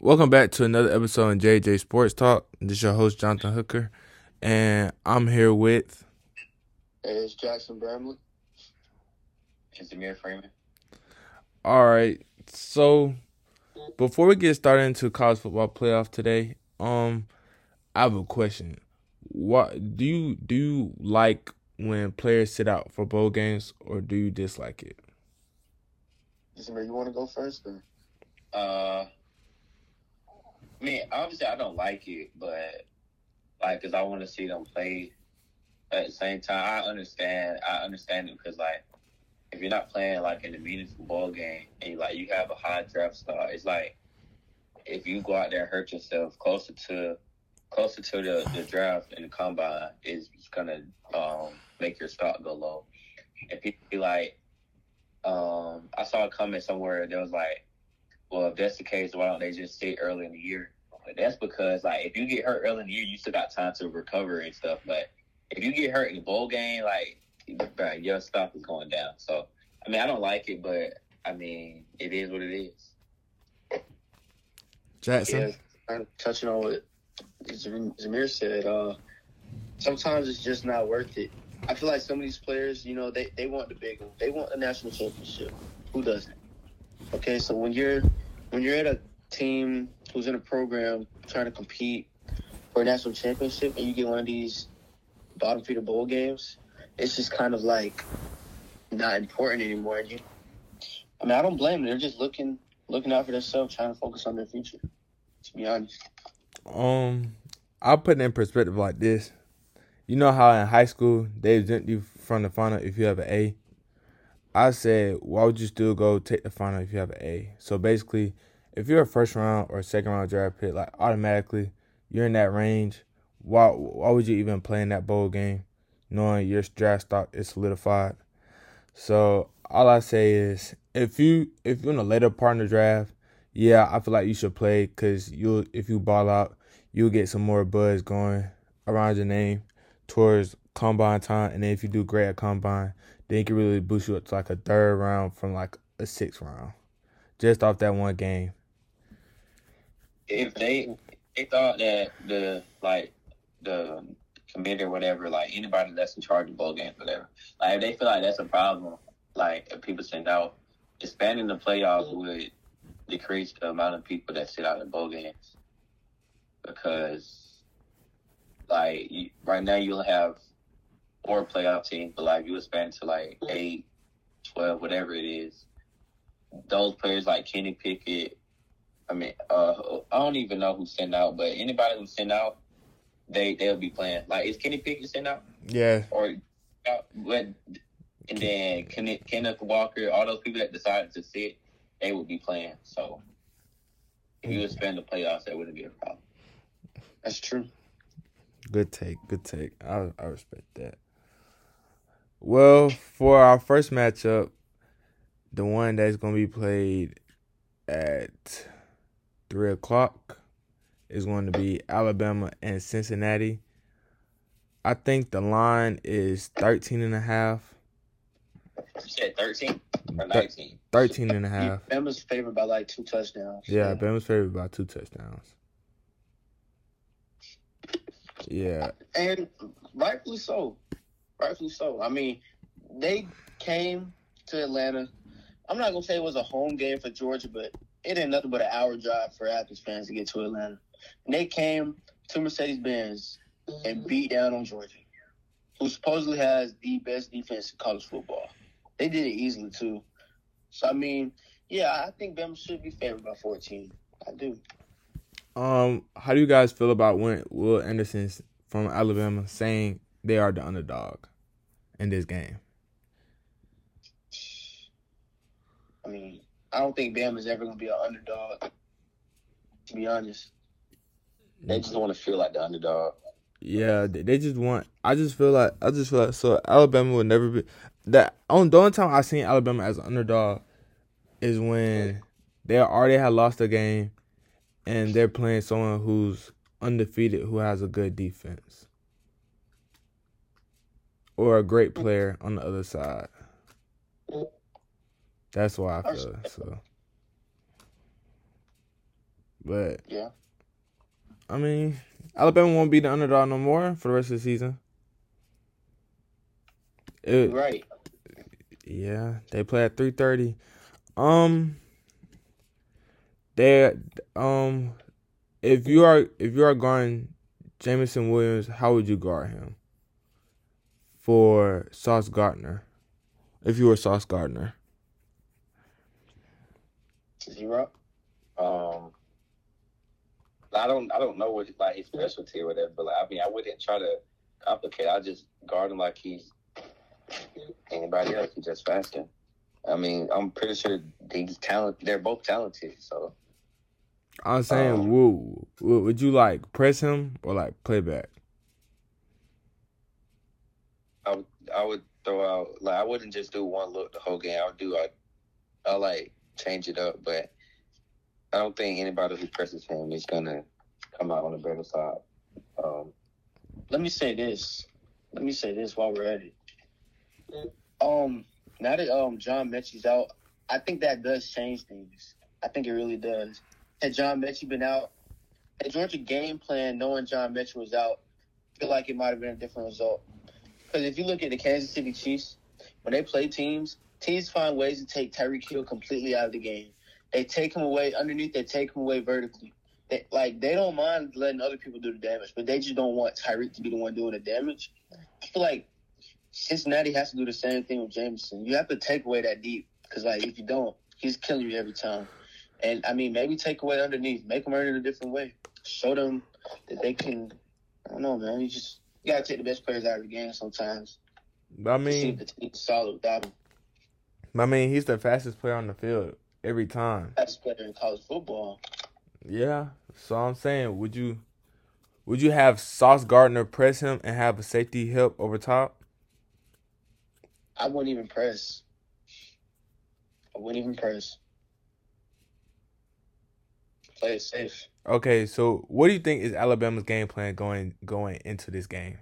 Welcome back to another episode of JJ Sports Talk. This is your host Jonathan Hooker, and I'm here with. Hey, it's Jackson Bramley. It's Amir Freeman. All right, so before we get started into college football playoff today, um, I have a question. What do you do? You like when players sit out for bowl games, or do you dislike it? Amir, you want to go first? Or? Uh, I mean, obviously, I don't like it, but like, cause I want to see them play. At the same time, I understand. I understand it because, like, if you're not playing like in a meaningful ball game and like you have a high draft stock, it's like if you go out there and hurt yourself closer to closer to the, the draft and the combine is gonna um, make your stock go low. And people be like, um, I saw a comment somewhere that was like, well, if that's the case, why don't they just sit early in the year? But that's because like if you get hurt early in the year, you still got time to recover and stuff. But if you get hurt in the bowl game, like bro, your stock is going down. So I mean, I don't like it, but I mean, it is what it is. Jackson, Yeah, kind of touching on what Zam- Zamir said. Uh, sometimes it's just not worth it. I feel like some of these players, you know, they, they want the big one. They want a national championship. Who doesn't? Okay, so when you're when you're at a team who's in a program trying to compete for a national championship and you get one of these bottom feeder bowl games, it's just kind of like not important anymore. And you, I mean, I don't blame them. They're just looking looking out for themselves, trying to focus on their future. To be honest. um, I'll put it in perspective like this. You know how in high school they exempt you from the final if you have an A. I said, why would you still go take the final if you have an A? So basically, if you're a first round or second round draft pick, like automatically you're in that range. Why why would you even play in that bowl game, knowing your draft stock is solidified? So all I say is, if you if you're in a later part in the draft, yeah, I feel like you should play because you if you ball out, you'll get some more buzz going around your name towards combine time, and then if you do great at combine, then it can really boost you up to like a third round from like a sixth round, just off that one game. If they they thought that the like the committee or whatever, like anybody that's in charge of bowl games, whatever, like if they feel like that's a problem, like if people send out, expanding the playoffs would decrease the amount of people that sit out in bowl games because like right now you'll have four playoff teams, but like you expand to like eight, twelve, whatever it is. Those players like Kenny Pickett, I mean, uh, I don't even know who sent out, but anybody who sent out, they they'll be playing. Like, is Kenny Pickett sent out Yeah, or uh, what? And then Kenneth, Kenneth Walker, all those people that decided to sit, they would be playing. So if you expand the playoffs, that wouldn't be a problem. That's true. good take, good take. I I respect that. Well, for our first matchup, the one that's gonna be played at three o'clock is going to be Alabama and Cincinnati. I think the line is 13 and a half. You said 13 or 19? 13 and a half. Bama's favored by like two touchdowns. Yeah, Bama's favored by two touchdowns. Yeah, and rightfully so. Rightfully so. I mean, they came to Atlanta. I'm not gonna say it was a home game for Georgia, but it ain't nothing but an hour drive for Athens fans to get to Atlanta. And they came to Mercedes Benz and beat down on Georgia, who supposedly has the best defense in college football. They did it easily too. So I mean, yeah, I think Bama should be favored by 14. I do. Um, how do you guys feel about when Will Anderson from Alabama saying they are the underdog in this game? I mean, I don't think Bama's ever gonna be an underdog. To be honest. They just want to feel like the underdog. Yeah, they, just want. I just feel like I just feel like so Alabama will never be that. On the only time I seen Alabama as an underdog is when they already had lost a game, and they're playing someone who's undefeated who has a good defense or a great player on the other side. That's why I feel so. But Yeah. I mean, Alabama won't be the underdog no more for the rest of the season. It, Right. Yeah, they play at three thirty. Um, they um, if you are if you are guarding Jameson Williams, how would you guard him? For Sauce Gardner, if you were Sauce Gardner, Zero. Um, I don't, I don't know what like his specialty or whatever, but like, I mean, I wouldn't try to complicate. I just guard him like he's anybody else. He's just faster. I mean, I'm pretty sure he's talent. They're both talented. So I'm saying, Um, would, would you like press him or like play back? I would throw out like I wouldn't just do one look the whole game. I would do I, I like change it up, but I don't think anybody who presses him is gonna come out on the better side. Um, Let me say this. Let me say this while we're at it. Um, now that um John Metchie's out, I think that does change things. I think it really does. Had John Metchie been out, had Georgia game plan knowing John Metchie was out, I feel like it might have been a different result. Because if you look at the Kansas City Chiefs, when they play teams, teams find ways to take Tyreek Hill completely out of the game. They take him away underneath. They take him away vertically. They, like they don't mind letting other people do the damage, but they just don't want Tyreek to be the one doing the damage. I feel like Cincinnati has to do the same thing with Jameson. You have to take away that deep because, like, if you don't, he's killing you every time. And I mean, maybe take away underneath, make them earn it a different way. Show them that they can. I don't know, man. You just you gotta take the best players out of the game sometimes. But I mean, if the team's solid without him. I mean, he's the fastest player on the field every time. Best player in college football. Yeah. So I'm saying, would you would you have Sauce Gardner press him and have a safety help over top? I wouldn't even press. I wouldn't even press. Play it safe. Okay, so what do you think is Alabama's game plan going going into this game?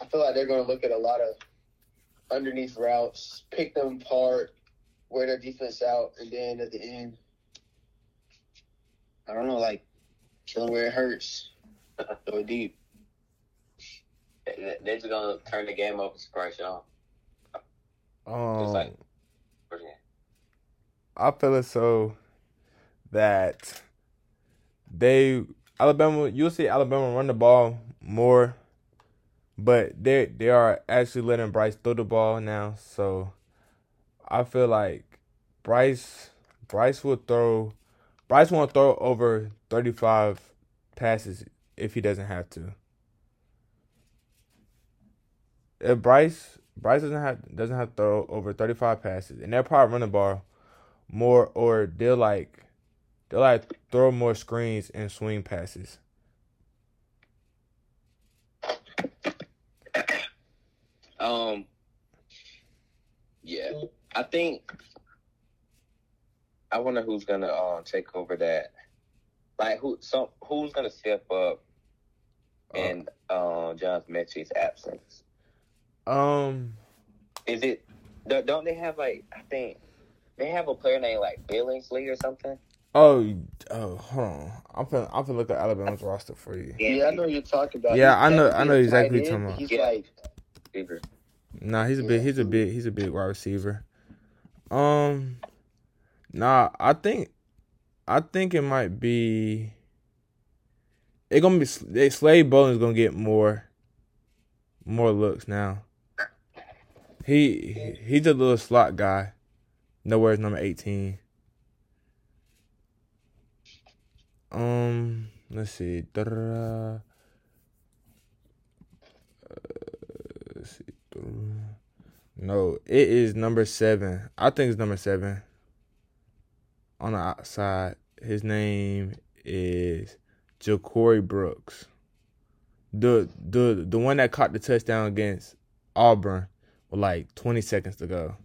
I feel like they're going to look at a lot of underneath routes, pick them apart, wear their defense out, and then at the end, I don't know, like kill them where it hurts. Go deep. they- they're just gonna turn the game over to Bryce Young. Um, like- I feel it so that they Alabama you'll see Alabama run the ball more, but they they are actually letting Bryce throw the ball now. So I feel like Bryce Bryce will throw Bryce won't throw over thirty five passes if he doesn't have to. If Bryce Bryce doesn't have doesn't have to throw over thirty five passes, and they'll probably run the ball more, or they'll like they'll like throw more screens and swing passes. Um, yeah, I think. I wonder who's gonna uh, take over that. Like who? Some who's gonna step up in uh, John Metchie's absence? Um, Is it? Don't they have like? I think they have a player named like Billingsley or something. oh, oh, hold on, I'm finna, I'm finna look at Alabama's roster for you. Yeah, I know you're talking about. Yeah, He's I know- I know exactly tight what you're end, talking He's about. like, Receiver. Nah, he's a big, he's a big, he's a big wide receiver. Um, nah, I think, I think it might be. It gonna be they Slade Bolden's gonna get more, more looks now. He he's a little slot guy. Nowhere's number eighteen. Um, let's see. Uh, let's see. No, it is number seven. I think it's number seven. On the outside, his name is Ja'Corey Brooks. The the the one that caught the touchdown against Auburn with like twenty seconds to go.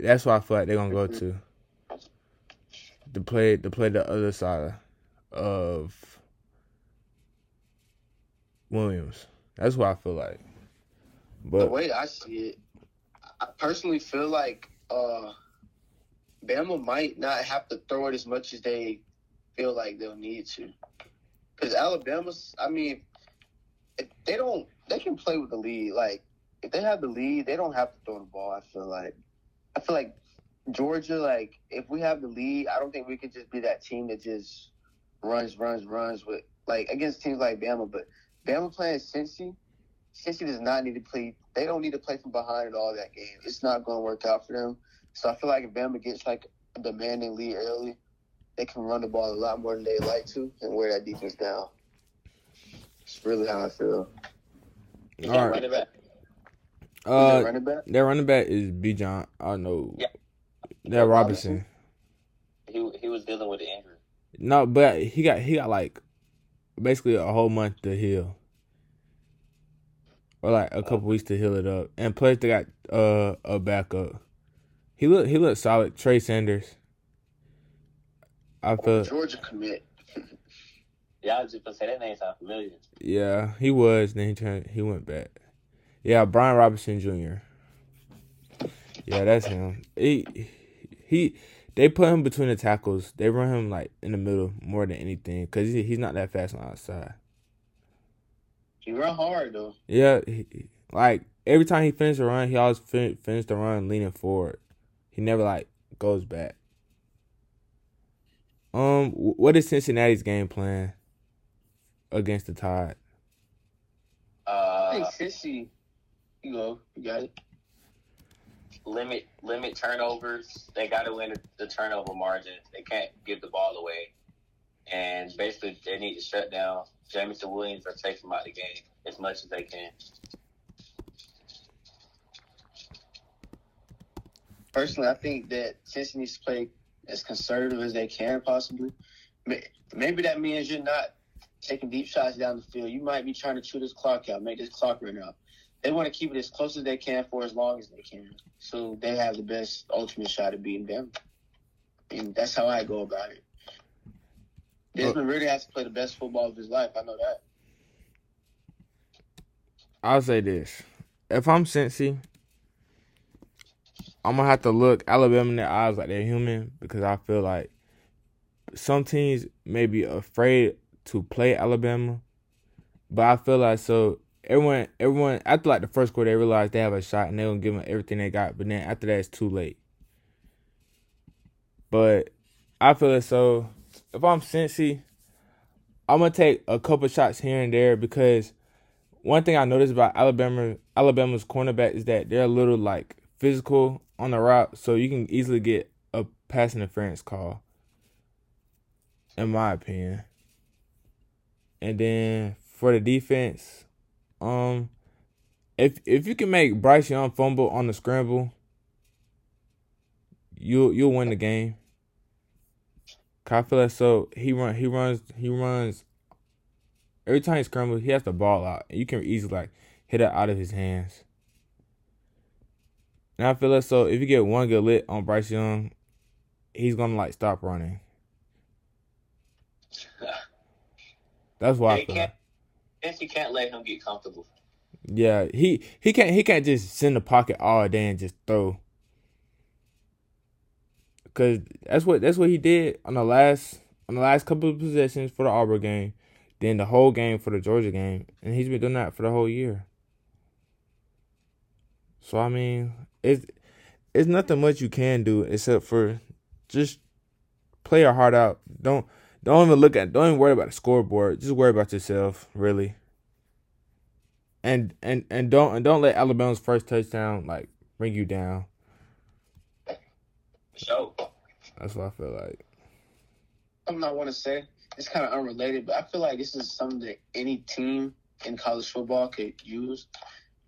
That's what I feel like they're gonna go to. To play to play the other side of Williams. That's what I feel like. the But way I see it, I personally feel like uh, Bama might not have to throw it as much as they feel like they'll need to. Because Alabama's, I mean, they don't, they can play with the lead. Like if they have the lead, they don't have to throw the ball. I feel like, I feel like Georgia, like if we have the lead, I don't think we could just be that team that just runs, runs, runs with like against teams like Bama. But Bama playing Cincy, Cincy does not need to play. They don't need to play from behind at all that game. It's not going to work out for them. So I feel like if Bama gets like a demanding lead early, they can run the ball a lot more than they like to and wear that defense down. It's really how I feel. You All can't right. run it back. Who's Uh, their running back? their running back is B. John. I know. Yeah. That Robinson. He he was dealing with the injury. No, but he got he got like basically a whole month to heal, or like a couple weeks to heal it up. And plus they got uh a backup. He look he looked solid. Trey Sanders. I feel Georgia commit. Yeah, I was just gonna say that name sounds familiar. yeah he was. Then he turned he went back. Yeah, Brian Robinson Jr. Yeah, that's him. He he they put him between the tackles. They run him like in the middle more than anything because he, he's not that fast on the outside. He run hard though. Yeah, he, he- like every time he finishes a run, he always fin- finish the run leaning forward. He never like goes back. Um, what is Cincinnati's game plan against the Tide? I Uh, think Cincy, you go, you got it. limit limit turnovers. They got to win the, turnover margin. They can't give the ball away, and basically they need to shut down Jameson Williams or take him out of the game as much as they can. Personally, I think that Cincy needs to play as conservative as they can possibly. Maybe that means you're not taking deep shots down the field. You might be trying to chew this clock out, make this clock run out. They want to keep it as close as they can for as long as they can, so they have the best ultimate shot at beating them. And that's how I go about it. Desmond really has to play the best football of his life. I know that. I'll say this: if I'm Cincy, I'm gonna have to look Alabama in the eyes like they're human because I feel like some teams may be afraid to play Alabama, but I feel like so everyone, everyone after like the first quarter, they realize they have a shot and they're gonna give them everything they got, but then after that, it's too late. But I feel as so if I'm Cincy, I'm gonna take a couple shots here and there because one thing I noticed about Alabama Alabama's cornerback is that they're a little like physical on the route, so you can easily get a pass interference call. In my opinion. And then for the defense, um if if you can make Bryce Young fumble on the scramble, you'll you'll win the game. I feel like so he run he runs he runs every time he scrambles he has the ball out. You can easily like hit it out of his hands. And I feel like so if you get one good lit on Bryce Young, he's gonna like stop running. That's why I feel. Since you can't let him get comfortable. Yeah, he he can't he can't just sit in the pocket all day and just throw. Cause that's what that's what he did on the last on the last couple of possessions for the Auburn game, then the whole game for the Georgia game, and he's been doing that for the whole year. So I mean, it's it's nothing much you can do except for just play your heart out. Don't don't even look at don't even worry about the scoreboard. Just worry about yourself, really and and and don't and don't let Alabama's first touchdown like bring you down. So That's what I feel like. something I want to say. It's kind of unrelated, but I feel like this is something that any team in college football could use.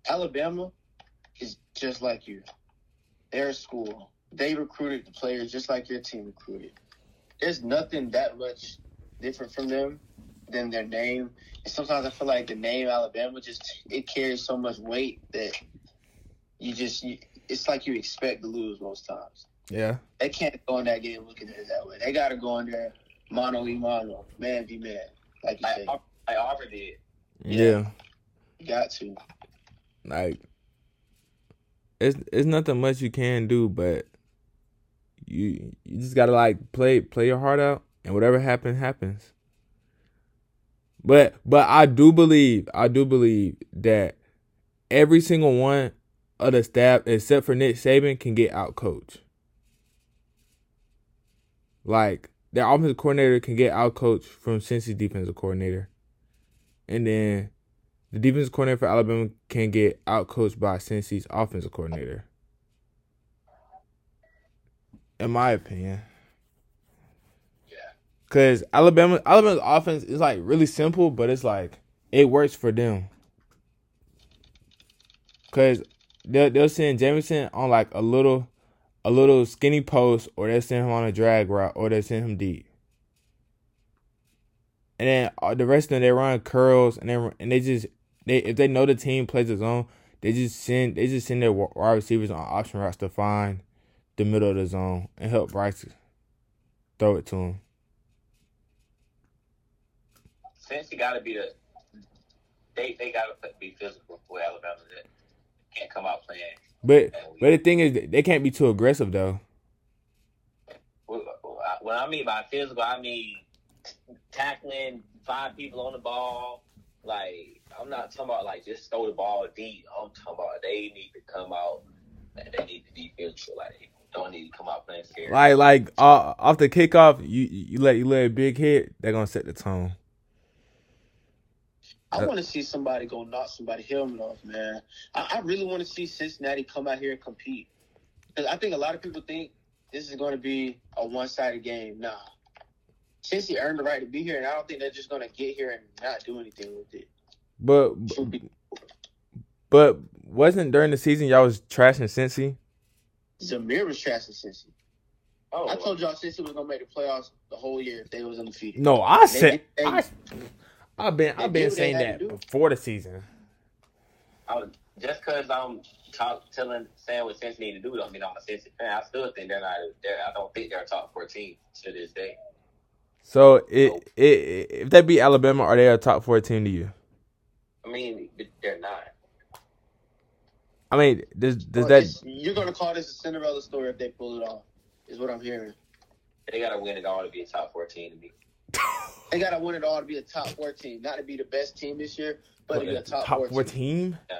Alabama is just like you. They're a school. They recruited the players just like your team recruited. There's nothing that much different from them than their name. And sometimes I feel like the name Alabama just it carries so much weight that you just you, it's like you expect to lose most times Yeah. they can't go in that game looking at it that way. They got to go in there mano y mano, man v man, like you like, say. like Auburn did. Yeah. You got to. Like it's it's nothing much you can do, but you you just gotta like play play your heart out, and whatever happens happens. But but I do believe I do believe that every single one of the staff except for Nick Saban can get out coached. Like their offensive coordinator can get out coached from Cincy's defensive coordinator. And then the defensive coordinator for Alabama can get out coached by Cincy's offensive coordinator. In my opinion. Yeah. Cause Alabama Alabama's offense is like really simple, but it's like it works for them. Cause they'll they'll send Jameson on like a little a little skinny post, or they'll send him on a drag route, or they send him deep. And then uh, the rest of them they run curls, and they and they just they if they know the team plays a zone, they just send they just send their wide receivers on option routes to find the middle of the zone and help Bryce throw it to him. Since he got to be the, they they got to be physical with Alabama. That can't come out playing. But but the thing is, they can't be too aggressive though. What I mean by physical, I mean tackling five people on the ball. Like I'm not talking about like just throw the ball deep. I'm talking about they need to come out. They need to be physical. Like don't need to come out playing scared. Like like uh, off the kickoff, you you let you let a big hit, they're gonna set the tone. I want to see somebody go knock somebody helmet off, man. I, I really want to see Cincinnati come out here and compete. Because I think a lot of people think this is going to be a one-sided game. Nah. Cincy earned the right to be here, and I don't think they're just going to get here and not do anything with it. But but wasn't during the season y'all was trashing Cincy? Zamir was trashing Cincy. Oh, I told y'all Cincy was gonna make the playoffs the whole year if they was undefeated. No, I said they, they, I, I've been I've been saying that before the season. I was, just because I'm talk, telling saying what Cincy need to do don't mean I'm a Cincy fan. I still think they're not. They're, I don't think they're a top fourteen to this day. So it, nope. it, it if they beat Alabama, are they a top fourteen to you? I mean, they're not. I mean, does does well, that? You're gonna call this a Cinderella story if they pull it off? Is what I'm hearing. They gotta win it all to be a top fourteen to me. they got to win it all to be a top four team, not to be the best team this year, but what, to be a top, top four, four team. team? Yeah.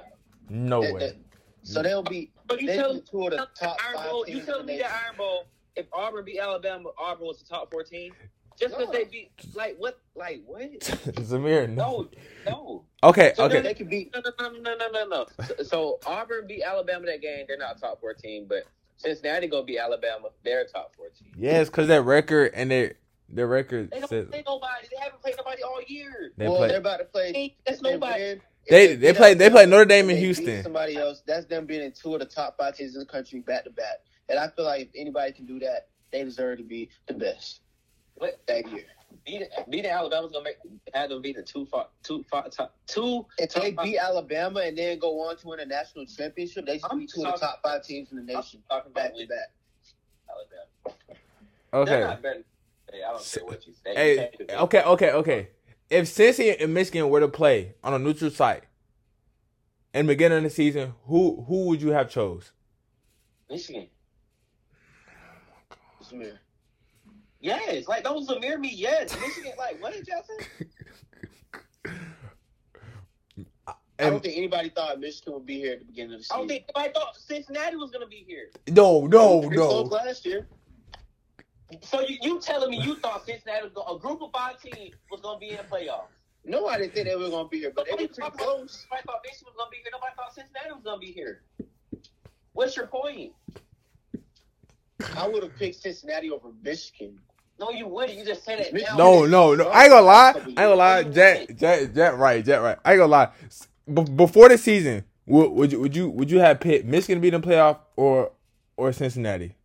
No that, way. That, so they'll be. But you tell, two of the top Iron Bowl, You tell me that Iron Bowl, if Auburn beat Alabama, Auburn was the top four team. Just because no. they beat, like what, like what? Zamir, no, no. Okay, so okay. They could beat. No, no, no, no, no, no. So, so Auburn beat Alabama that game. They're not top fourteen, but Cincinnati gonna beat Alabama. They're top fourteen. Yes, because that record and their their record. They don't says, play nobody. They haven't played nobody all year. They well, play, they're about to play. That's nobody. They they play they play Notre Dame and Houston. Somebody else. That's them being in two of the top five teams in the country back to back. And I feel like if anybody can do that, they deserve to be the best. What that year? Beating, beating Alabama's gonna make have them beat the two five, two five, top two. If they beat Alabama and then go on to win a national championship, they should I'm be two talking, of the top five teams in the nation. talking back to back. Alabama. Okay. Hey, I don't care what you say. Hey, okay, okay, okay. If Cincy and Michigan were to play on a neutral site in the beginning of the season, who who would you have chose? Michigan. Zamir. Yes, like those Zamir me. Yes, Michigan. Like what did y'all say? I don't think anybody thought Michigan would be here at the beginning of the season. I don't think anybody thought Cincinnati was going to be here. No, no, no. Last year. So you, you telling me you thought Cincinnati, was a group of five teams, was going to be in the playoffs? No, I didn't think they were going to be here, but they were pretty close. Nobody thought Michigan was going to be here. Nobody thought Cincinnati was going to be here. What's your point? I would have picked Cincinnati over Michigan. No, you wouldn't. You just said it. Now. No, no, no. I ain't gonna lie. I ain't gonna lie. Jet, Jet, Jet, right, Jet, right. I ain't gonna lie. B- before the season, would, would you would you would you have picked Michigan to be in the playoff or or Cincinnati?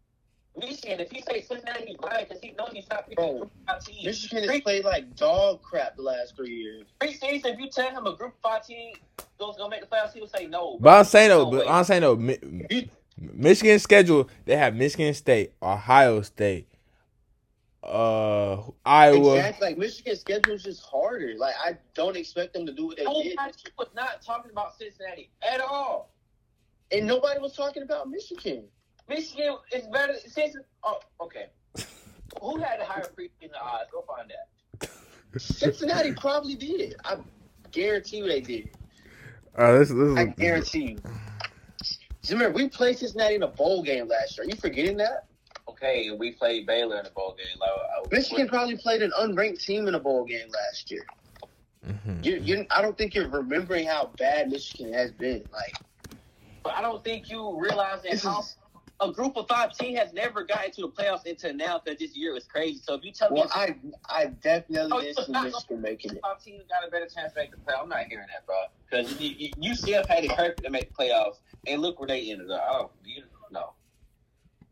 Michigan, if he say Cincinnati, he's right because he knows he's not picking five team. Michigan has played like dog crap the last three years. Preseason, if you tell him a group of five team goes gonna make the playoffs, he will say no. But I'm saying though, but I'm saying though, Mi- Michigan schedule they have Michigan State, Ohio State, uh, Iowa. Exactly. Like Michigan's schedule is just harder. Like I don't expect them to do what they did. was not talking about Cincinnati at all, and nobody was talking about Michigan. Michigan is better since. Oh, okay. Who had a higher freak in the odds? Go find that. Cincinnati probably did. I guarantee you they did. Uh, this, this I guarantee you. Just Remember, we played Cincinnati in a bowl game last year. Are you forgetting that? Okay, and we played Baylor in a bowl game. Like, I- Michigan probably played an unranked team in a bowl game last year. Mhm. You, you, I don't think you're remembering how bad Michigan has been. Like, But I don't think you realize that how is. a group of five team has never gotten to the playoffs until now because this year was crazy. So if you tell Well, me I, I definitely Oh, didn't see Michigan making a it. five team got a better chance to make the playoffs, I'm not hearing that, bro. Because you, you, you still had it perfect to make the playoffs, and look where they ended up. I don't, you know.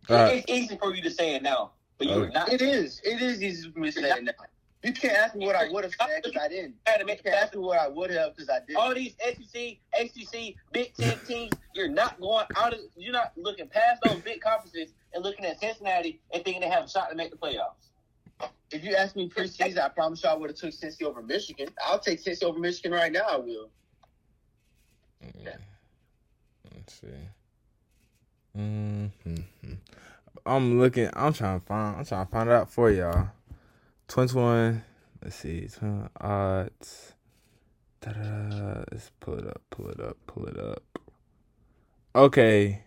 Uh, it's easy for you to say it now, but you're Okay. not. It is. It is easy for me to say it now. You can't ask me what I would have said because I didn't. You can't ask me what I would have because I didn't. all these SEC, ACC, Big Ten teams. You're not going out of. You're not looking past those big conferences and looking at Cincinnati and thinking they have a shot to make the playoffs. If you asked me preseason, I promise you I would have took Cincy over Michigan. I'll take Cincy over Michigan right now. I will. Yeah. Let's see. Hmm I'm looking. I'm trying to find. I'm trying to find it out for y'all. Twenty one. Let's see. 20 odds. Da-da-da. Let's pull it up. Pull it up. Pull it up. Okay.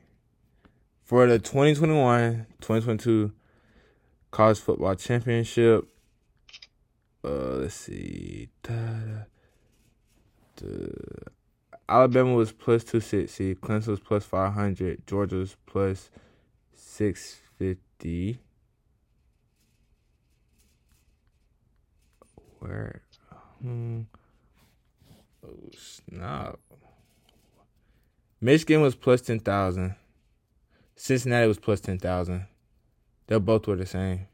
For the 2021-2022 college football championship. Uh, let's see. Da-da. Alabama was plus 260, Clemson was plus 500, Georgia was plus 650. Where? Hmm. Oh, snap. Michigan was plus 10,000. Cincinnati was plus 10,000. They both were the same.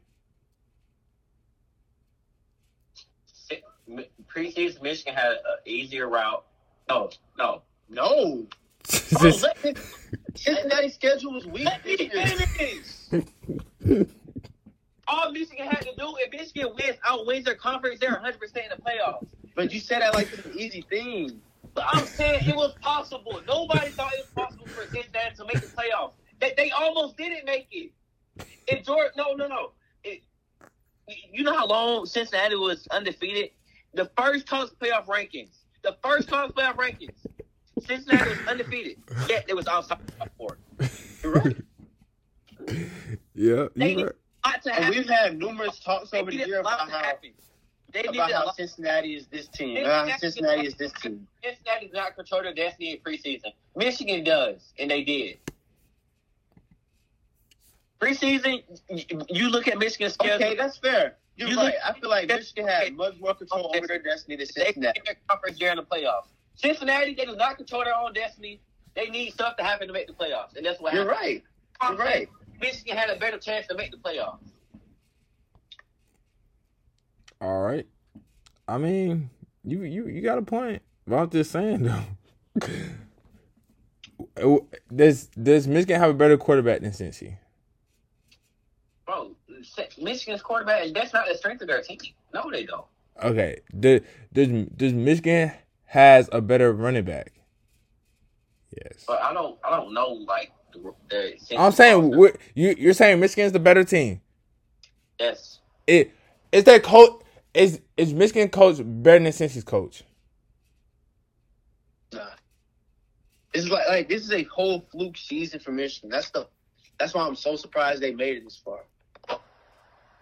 Preseason, Michigan had an easier route. No, no. No. Oh, Bro, let me, Cincinnati's schedule was weak let me this year. finish. All Michigan had to do, if Michigan wins, outwins their conference, they're 100% in the playoffs. But you said that like it's an easy thing. But I'm saying it was possible. Nobody thought it was possible for Cincinnati to make the playoffs. They, they almost didn't make it. And Georgia, no, no, no. It, you know how long Cincinnati was undefeated? The first college playoff rankings. The first college playoff rankings. Cincinnati was undefeated. Yet it was outside the top four. You're right. Yeah, They you need right. a lot to happen. we've had numerous talks They over the needed year about how. They about a how. Cincinnati is this team. About how Cincinnati is this team. Cincinnati does not control their destiny in preseason. Michigan does, and they did. Preseason, you- you look at Michigan's schedule. Okay, that's fair. You're You right. look- I feel like Michigan had much more control over their destiny than they Cincinnati. can their conference during the playoffs. Cincinnati, they do not control their own destiny. They need stuff to happen to make the playoffs, and that's what You're happened. right. I'm You're right. Michigan had a better chance to make the playoffs. All right. I mean, you you you got a point. But I'm just saying though. Does does Michigan have a better quarterback than Cincy? Michigan's quarterback, that's not the strength of their team. No, they don't. Okay. Does does does Michigan has a better running back? Yes. But I don't, I don't know like the. the I'm saying you you're saying Michigan's the better team. yes. It is that coach is is Michigan coach better than Cincy's coach? Nah. This is like like this is a whole fluke season for Michigan. That's the that's why I'm so surprised they made it this far.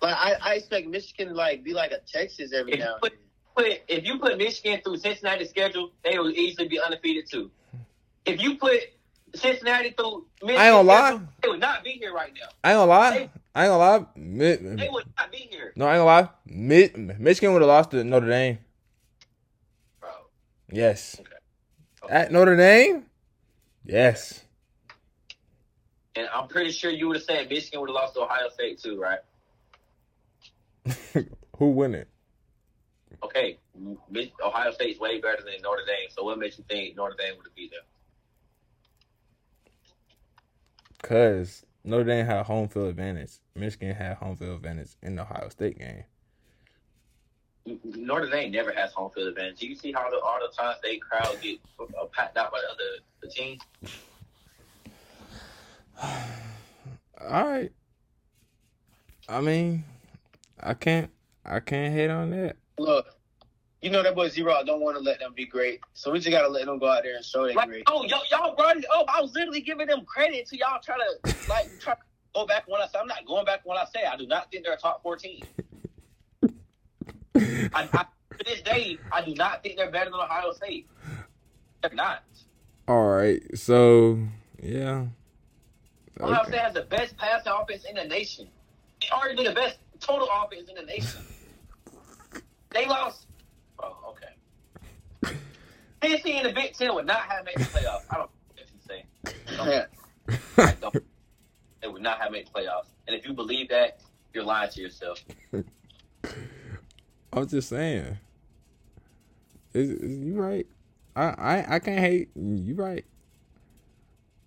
Like I, I expect Michigan to like be like a Texas every If now you put, put if you put Michigan through Cincinnati's schedule, they would easily be undefeated too. If you put Cincinnati through Michigan, I ain't gonna lie. they would not be here right now. I ain't gonna lie. I ain't gonna lie. Mi- They would not be here, no, I ain't gonna lie. Mi- Michigan would have lost to Notre Dame. bro. Yes. Okay. At Notre Dame? Yes. And I'm pretty sure you would have said Michigan would have lost to Ohio State too, right? Who win it? Okay, Ohio State's way better than Notre Dame. So what makes you think Notre Dame would be there? Cause Notre Dame had home field advantage. Michigan had home field advantage in the Ohio State game. Notre Dame never has home field advantage. You see how the all the times they crowd get uh, packed out by the other the teams. All right. I mean, I can't. I can't hate on that. Look, you know that boy Zero I don't want to let them be great, so we just gotta let them go out there and show they Like, great. oh, y'all, y'all brought it up. I was literally giving them credit to y'all try to like try to go back when I say I'm not going back when I say I do not think they're a top 14. I, I, to this day, I do not think they're better than Ohio State. They're not. All right. So yeah. Ohio Okay. State has the best passing offense in the nation. They arguably the best total offense in the nation. They lost. Oh, okay. Tennessee in the Big Ten would not have made the playoffs. I don't know what you say. I don't. They would not have made the playoffs. And if you believe that, you're lying to yourself. I was just saying. Is, is you right? I I I can't hate. You right.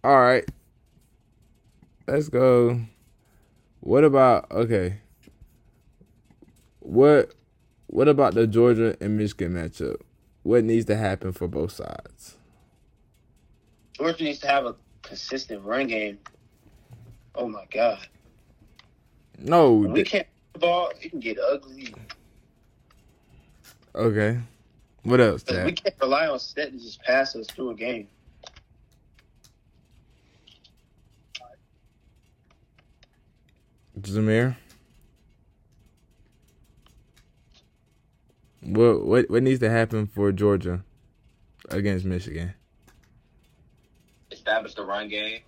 All right. Let's go. What about okay? What what about the Georgia and Michigan matchup? What needs to happen for both sides? Georgia needs to have a consistent run game. Oh my god, No. when we can't the ball, it can get ugly. okay. What else? We can't rely on Stet to just pass us through a game. Zamir. What what what needs to happen for Georgia against Michigan? Establish the run game,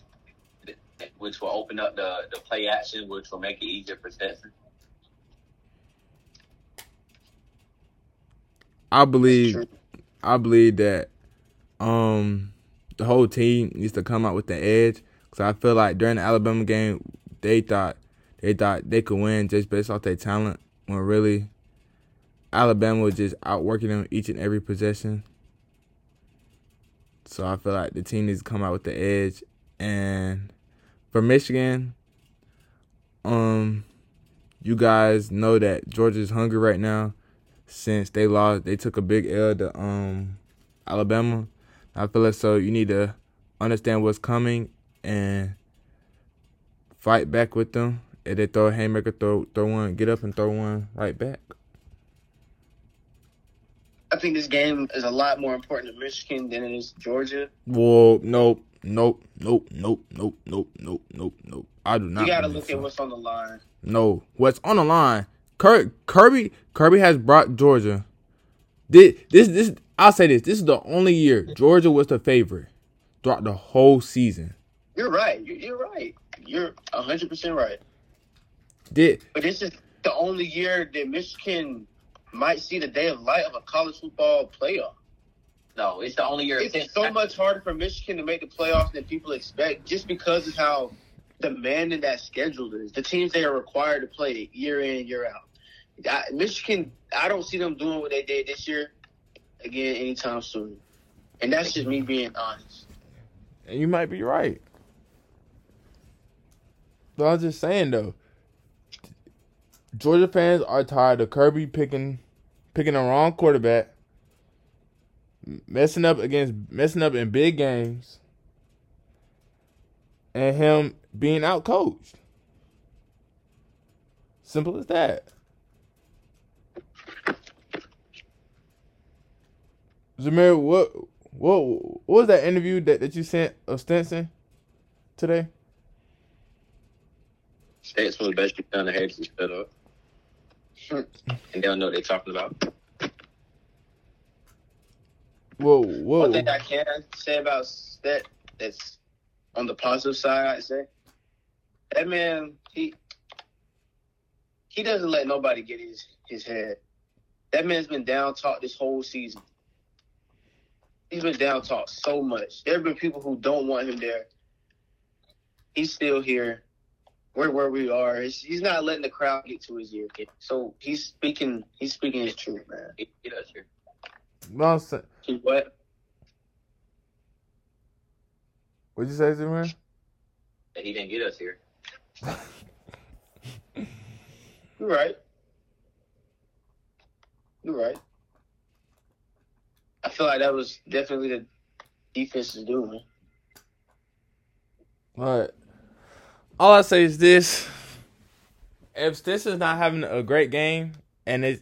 which will open up the, the play action, which will make it easier for Stetson. I believe I believe that um the whole team needs to come out with the edge because I feel like during the Alabama game they thought they thought they could win just based off their talent when really Alabama was just outworking them each and every possession. So I feel like the team needs to come out with the edge and for Michigan um you guys know that Georgia's hungry right now since they lost they took a big L to um Alabama. I feel like so you need to understand what's coming and fight back with them. If they throw a haymaker, throw throw one, get up and throw one right back. I think this game is a lot more important to Michigan than it is to Georgia. Whoa, nope, nope, nope, nope, nope, nope, nope, nope, nope. I do not. You got to look so. at what's on the line. No, what's on the line? Kir- Kirby Kirby has brought Georgia. This this this I'll say this. This is the only year Georgia was the favorite throughout the whole season. You're right. You- You're right. You're 100% right. Did But this is the only year that Michigan might see the day of light of a college football playoff. No, it's the only year. It's so much harder for Michigan to make the playoffs than people expect just because of how demanding that schedule is. The teams they are required to play year in, year out. I, Michigan, I don't see them doing what they did this year again anytime soon. And that's just me being honest. and you might be right. But I'm just saying though, Georgia fans are tired of Kirby picking picking the wrong quarterback, messing up against messing up in big games, and him being out coached. Simple as that. Zamir, what what what was that interview that, that you sent of Stetson today? States one of the best you've done the heads is set up. And they don't know what they're talking about. Whoa, whoa. One thing I can say about that that's on the positive side, I'd say that man he he doesn't let nobody get his his head. That man's been down talked this whole season. He's been down talked so much. There have been people who don't want him there. He's still here. We're where we are. He's, he's not letting the crowd get to his ear. Kid. So he's speaking. He's speaking his truth, man. He, he does here. No, I'm saying- He what? What'd you say, Zamir? That he didn't get us here. You're right. You're right. I feel like that was definitely the defense is doing. But all I say is this: if Stetson's not having a great game, and it's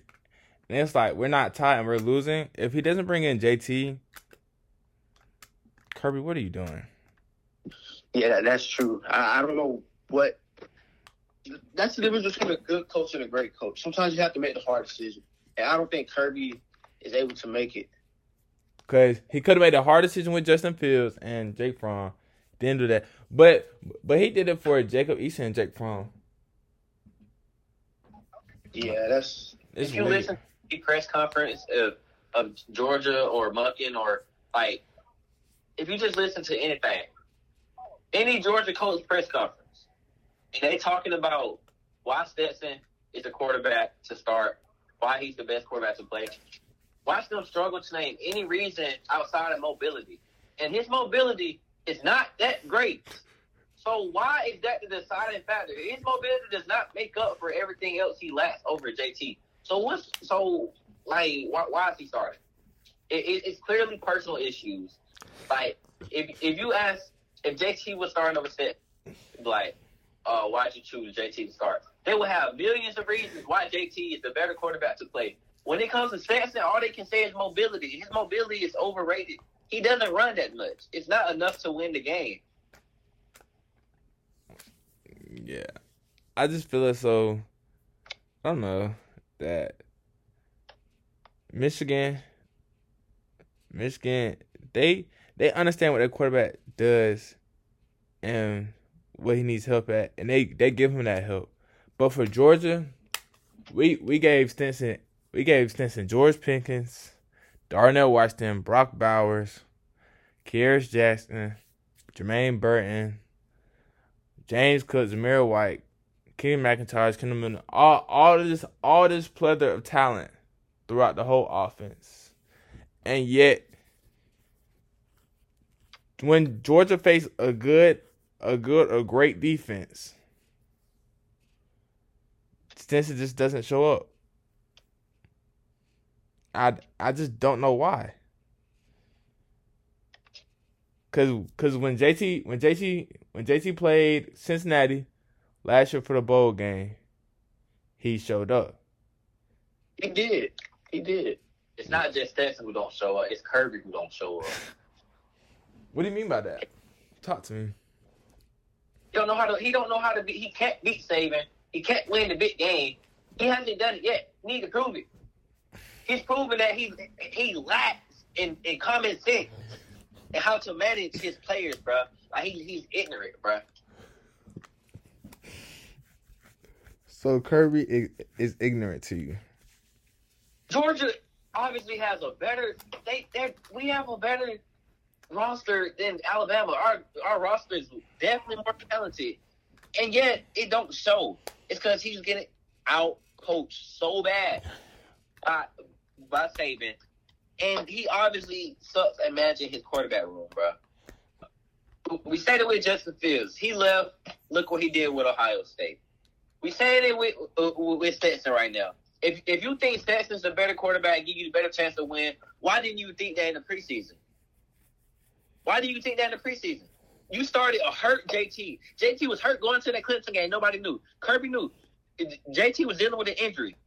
and it's like we're not tied and we're losing, if he doesn't bring in JT, Kirby, what are you doing? Yeah, that's true. I, I don't know what. That's the difference between a good coach and a great coach. Sometimes you have to make the hard decision, and I don't think Kirby is able to make it. Cause he could have made a hard decision with Justin Fields and Jake Fromm. Didn't do that, but but he did it for Jacob Eason and Jake Fromm. Yeah, that's. It's if you weird. listen to the press conference of, of Georgia or Monken or like, if you just listen to anything, any Georgia coach press conference, and they talking about why Stetson is the quarterback to start, why he's the best quarterback to play. Watch them struggle to name any reason outside of mobility, and his mobility is not that great. So why is that the deciding factor? His mobility does not make up for everything else he lacks over JT. So what's so like? Why, why is he starting? It, it, it's clearly personal issues. Like if if you ask if JT was starting over set, like, uh, why'd you choose JT to start? They will have millions of reasons why JT is the better quarterback to play. When it comes to Stetson, all they can say is mobility. His mobility is overrated. He doesn't run that much. It's not enough to win the game. Yeah, I just feel as though I don't know that Michigan, Michigan, they they understand what their quarterback does and what he needs help at, and they they give him that help. But for Georgia, we we gave Stinson we gave Stinson George Pickens, Darnell Washington, Brock Bowers, Kearis Jackson, Jermaine Burton. James Cook, Zamir White, Kenny McIntyre, Kendall Miller, all all this all this plethora of talent throughout the whole offense. And yet when Georgia faced a good a good a great defense, Stinson just doesn't show up. I I just don't know why. Cause, cause when JT, when JT, when JT played Cincinnati last year for the bowl game, he showed up. He did. He did. It's not just Stetson who don't show up. It's Kirby who don't show up. What do you mean by that? Talk to me. He don't know how to. He don't know how to be. He can't beat Saban. He can't win the big game. He hasn't done it yet. He need to prove it. He's proven that he he lacks in, in common sense and how to manage his players, bro. Like he, he's ignorant, bro. So Kirby is, is ignorant to you. Georgia obviously has a better. They they we have a better roster than Alabama. Our our roster is definitely more talented, and yet it don't show. It's because he's getting out coached so bad by by Saban, and he obviously sucks at managing his quarterback room, bro. We said it with Justin Fields. He left. Look what he did with Ohio State. We saying it with uh, with Stetson right now. If if you think Stetson's a better quarterback, give you the better chance to win, why didn't you think that in the preseason? Why did you think that in the preseason? You started a hurt JT. JT was hurt going to that Clemson game. Nobody knew. Kirby knew. JT was dealing with an injury.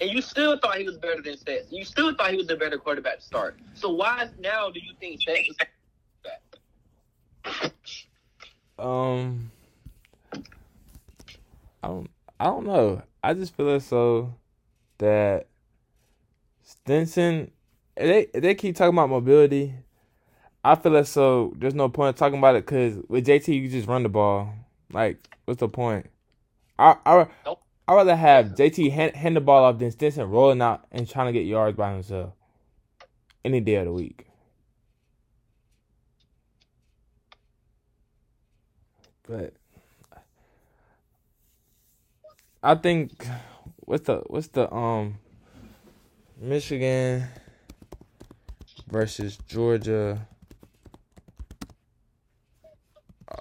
And you still thought he was better than Stetson. You still thought he was the better quarterback to start. So why now do you think Stetson's Um, I don't, I don't know. I just feel as though that Stinson, they they keep talking about mobility. I feel as though there's no point talking about it because with JT you just run the ball. Like, what's the point? I I Nope. I rather have JT hand, hand the ball off than Stinson rolling out and trying to get yards by himself any day of the week. But I think what's the what's the um Michigan versus Georgia. Uh,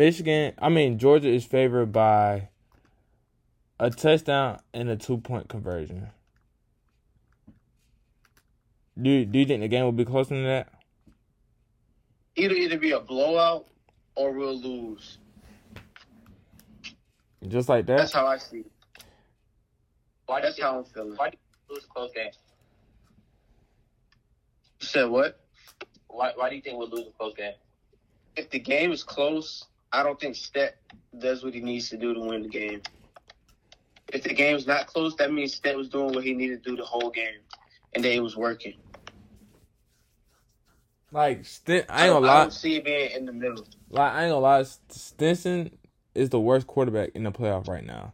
Michigan, I mean Georgia is favored by a touchdown and a two point conversion. Do do you think the game will be closer than that? It'll either be a blowout or we'll lose. Just like that. That's how I see it. Why do That's you how I'm feeling. why do you lose a close game? You said what? Why why do you think we'll lose a close game? If the game is close, I don't think Stet does what he needs to do to win the game. If the game's not close, that means Stet was doing what he needed to do the whole game, and that it was working. Like Sten- I ain't gonna lie. I don't see it being in the middle. Like I ain't gonna lie. Stinson is the worst quarterback in the playoff right now.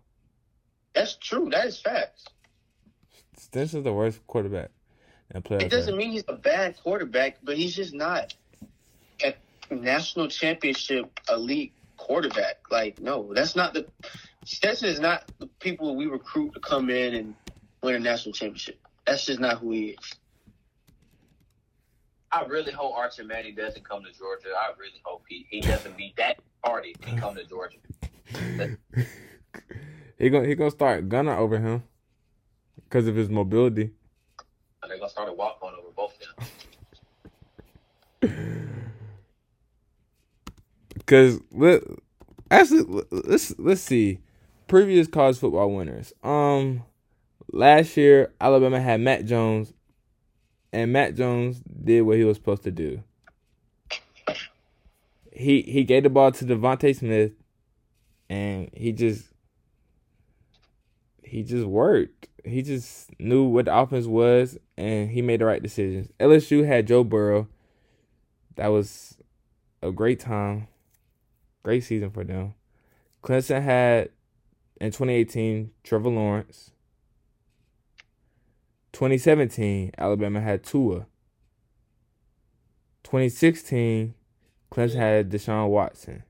That's true. That is facts. Stinson's the worst quarterback in the playoff. It doesn't mean he's a bad quarterback, but he's just not national championship elite quarterback. Like, no, that's not the Stetson is not the people we recruit to come in and win a national championship. That's just not who he is. I really hope Archie Manning doesn't come to Georgia. I really hope he, he doesn't be that party and come to Georgia. he gonna he gonna start Gunner over him because of his mobility. And they're gonna start a walk on over both of them. Cause let actually let's let's see previous college football winners. Um, last year Alabama had Mac Jones, and Mac Jones did what he was supposed to do. He he gave the ball to DeVonta Smith, and he just he just worked. He just knew what the offense was, and he made the right decisions. LSU had Joe Burrow. That was a great time. Great season for them. Clemson had in 2018 Trevor Lawrence. 2017 Alabama had Tua. 2016 Clemson had Deshaun Watson.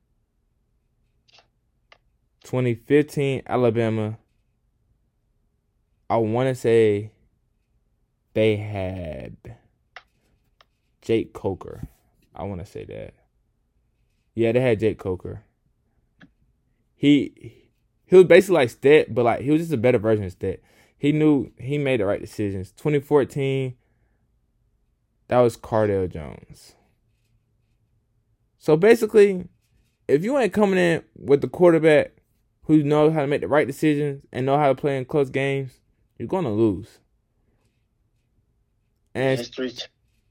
2015 Alabama I want to say they had Jake Coker. I want to say that. Yeah, they had Jake Coker. He he was basically like Stet, but like he was just a better version of Stet. He knew he made the right decisions. 2014, that was Cardale Jones. So basically, if you ain't coming in with the quarterback who knows how to make the right decisions and know how to play in close games, you're gonna lose. And History,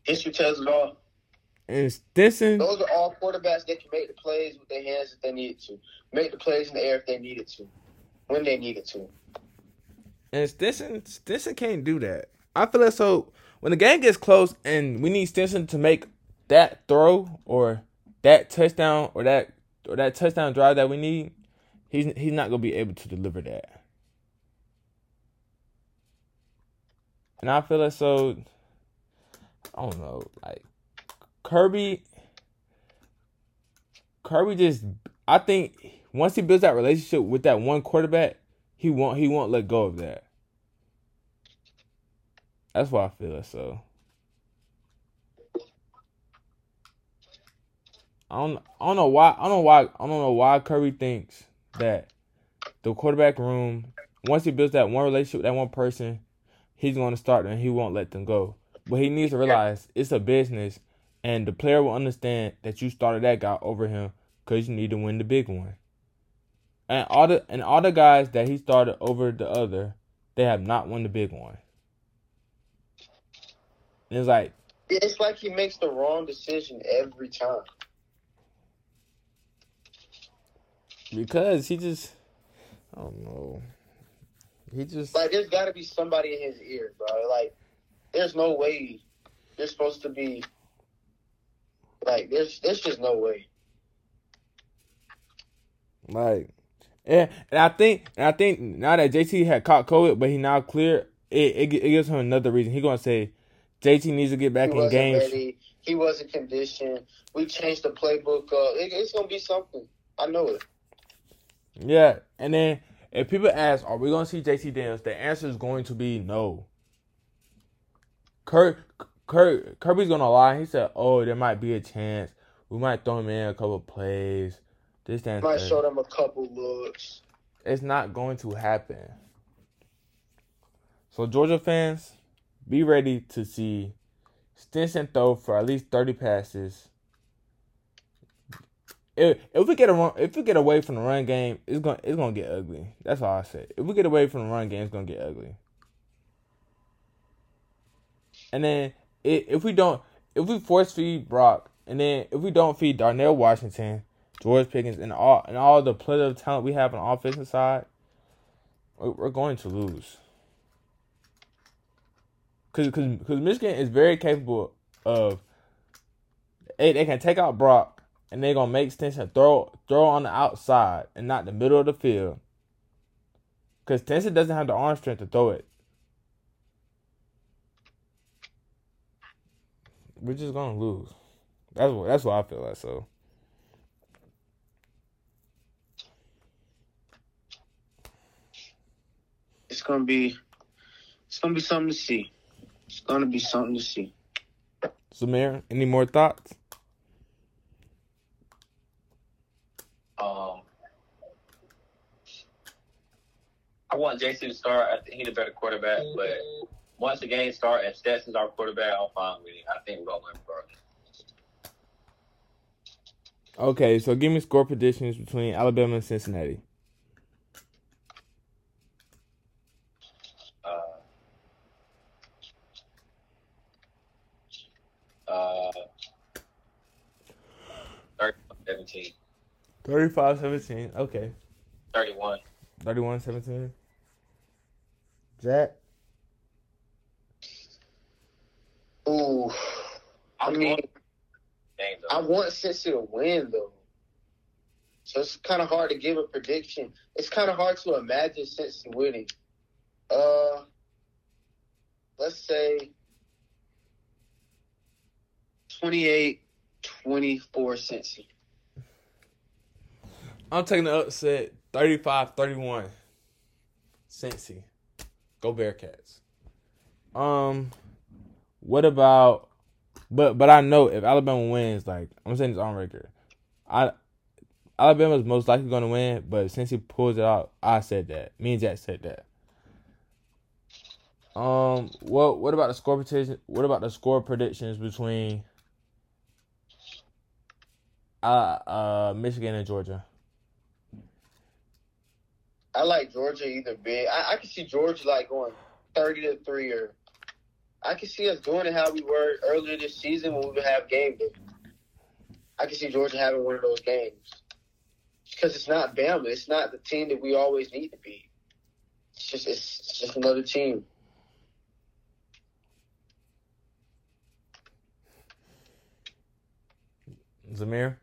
history tells it all. And Stinson, Those are all quarterbacks that can make the plays with their hands if they needed to, make the plays in the air if they needed to, when they needed to. And Stinson, Stinson can't do that. I feel like so when the game gets close and we need Stinson to make that throw or that touchdown or that or that touchdown drive that we need, he's he's not gonna be able to deliver that. And I feel like so I don't know, like Kirby Kirby just I think once he builds that relationship with that one quarterback, he won't he won't let go of that. That's why I feel it. So I don't I don't know why I don't know why I don't know why Kirby thinks that the quarterback room once he builds that one relationship with that one person, he's going to start and he won't let them go. But he needs to realize it's a business, and the player will understand that you started that guy over him because you need to win the big one. And all the and all the guys that he started over the other, they have not won the big one. And it's like It's like he makes the wrong decision every time. because he just I don't know. He just Like, there's got to be somebody in his ear, bro. Like, there's no way you're supposed to be. Like, there's there's just no way. Like, yeah, and I think, and I think now that JT had caught COVID, but he now clear, it, it it gives him another reason. He gonna say JT needs to get back He in games. ready. He wasn't conditioned. We changed the playbook. Uh, it, it's gonna be something. I know it. Yeah, and then if people ask, are we gonna see JT Daniels? The answer is going to be no. Kurt, Kurt, Kirby's gonna lie. He said, "Oh, there might be a chance. We might throw him in a couple plays. This that, Might third." show them a couple looks. It's not going to happen. So Georgia fans, be ready to see Stinson throw for at least 30 passes if, if we get a run, if we get away from the run game, it's gonna it's gonna get ugly. That's all I said. If we get away from the run game, it's gonna get ugly. And then if we don't, if we force feed Brock, and then if we don't feed Darnell Washington, George Pickens, and all and all the of talent we have on the offensive side, we're going to lose. Cause, cause, cause Michigan is very capable of. They, they can take out Brock and they're gonna make Stinson throw throw on the outside and not the middle of the field. Cause Stinson doesn't have the arm strength to throw it. We're just gonna lose. That's what that's what I feel like. So. It's gonna be, it's gonna be something to see. It's gonna be something to see. Zamir, any more thoughts? Um, I want JC to start. I think he's a better quarterback, but once the game starts and Stetson's our quarterback, I'm fine with it. I think we're gonna win regardless. Okay, so give me score predictions between Alabama and Cincinnati. Uh, 17. 35 17. Okay. 31. 31 17. Jack? Ooh. I mean, I want Cincy to win, though. So it's kind of hard to give a prediction. It's kind of hard to imagine Cincy winning. Uh, let's say 28 24 Cincy. I'm taking the upset 35 31. Cincy. Go Bearcats. Um, what about? But but I know if Alabama wins, like I'm saying this on record, I Alabama's most likely going to win. But since he pulls it out, I said that. Me and Jack said that. Um, what what about the score prediction? What about the score predictions between uh uh Michigan and Georgia? I like Georgia either big. I, I can see Georgia like going thirty to three, or I can see us doing it how we were earlier this season when we would have game day. I can see Georgia having one of those games because it's not Bama. It's not the team that we always need to be. It's just it's, it's just another team. Zamir.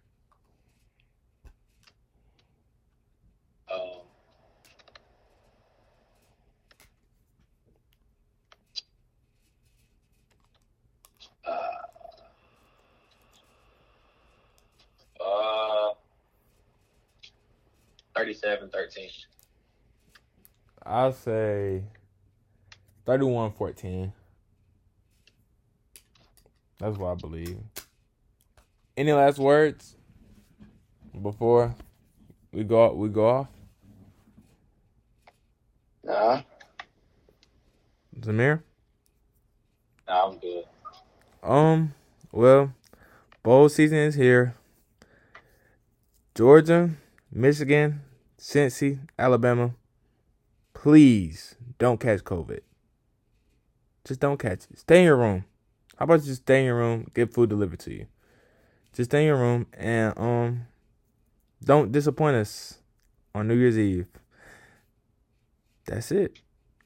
Uh, 37 13. I'll say 31 14. That's what I believe. Any last words before we go we go off? Nah. Zamir? Nah, I'm good. Um, well, bowl season is here. Georgia, Michigan, Cincy, Alabama, please don't catch COVID. Just don't catch it. Stay in your room. How about you just stay in your room, get food delivered to you? Just stay in your room and um don't disappoint us on New Year's Eve. That's it.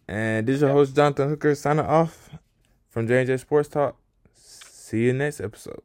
And this is your host Jonathan Hooker signing off from J&J Sports Talk. See you next episode.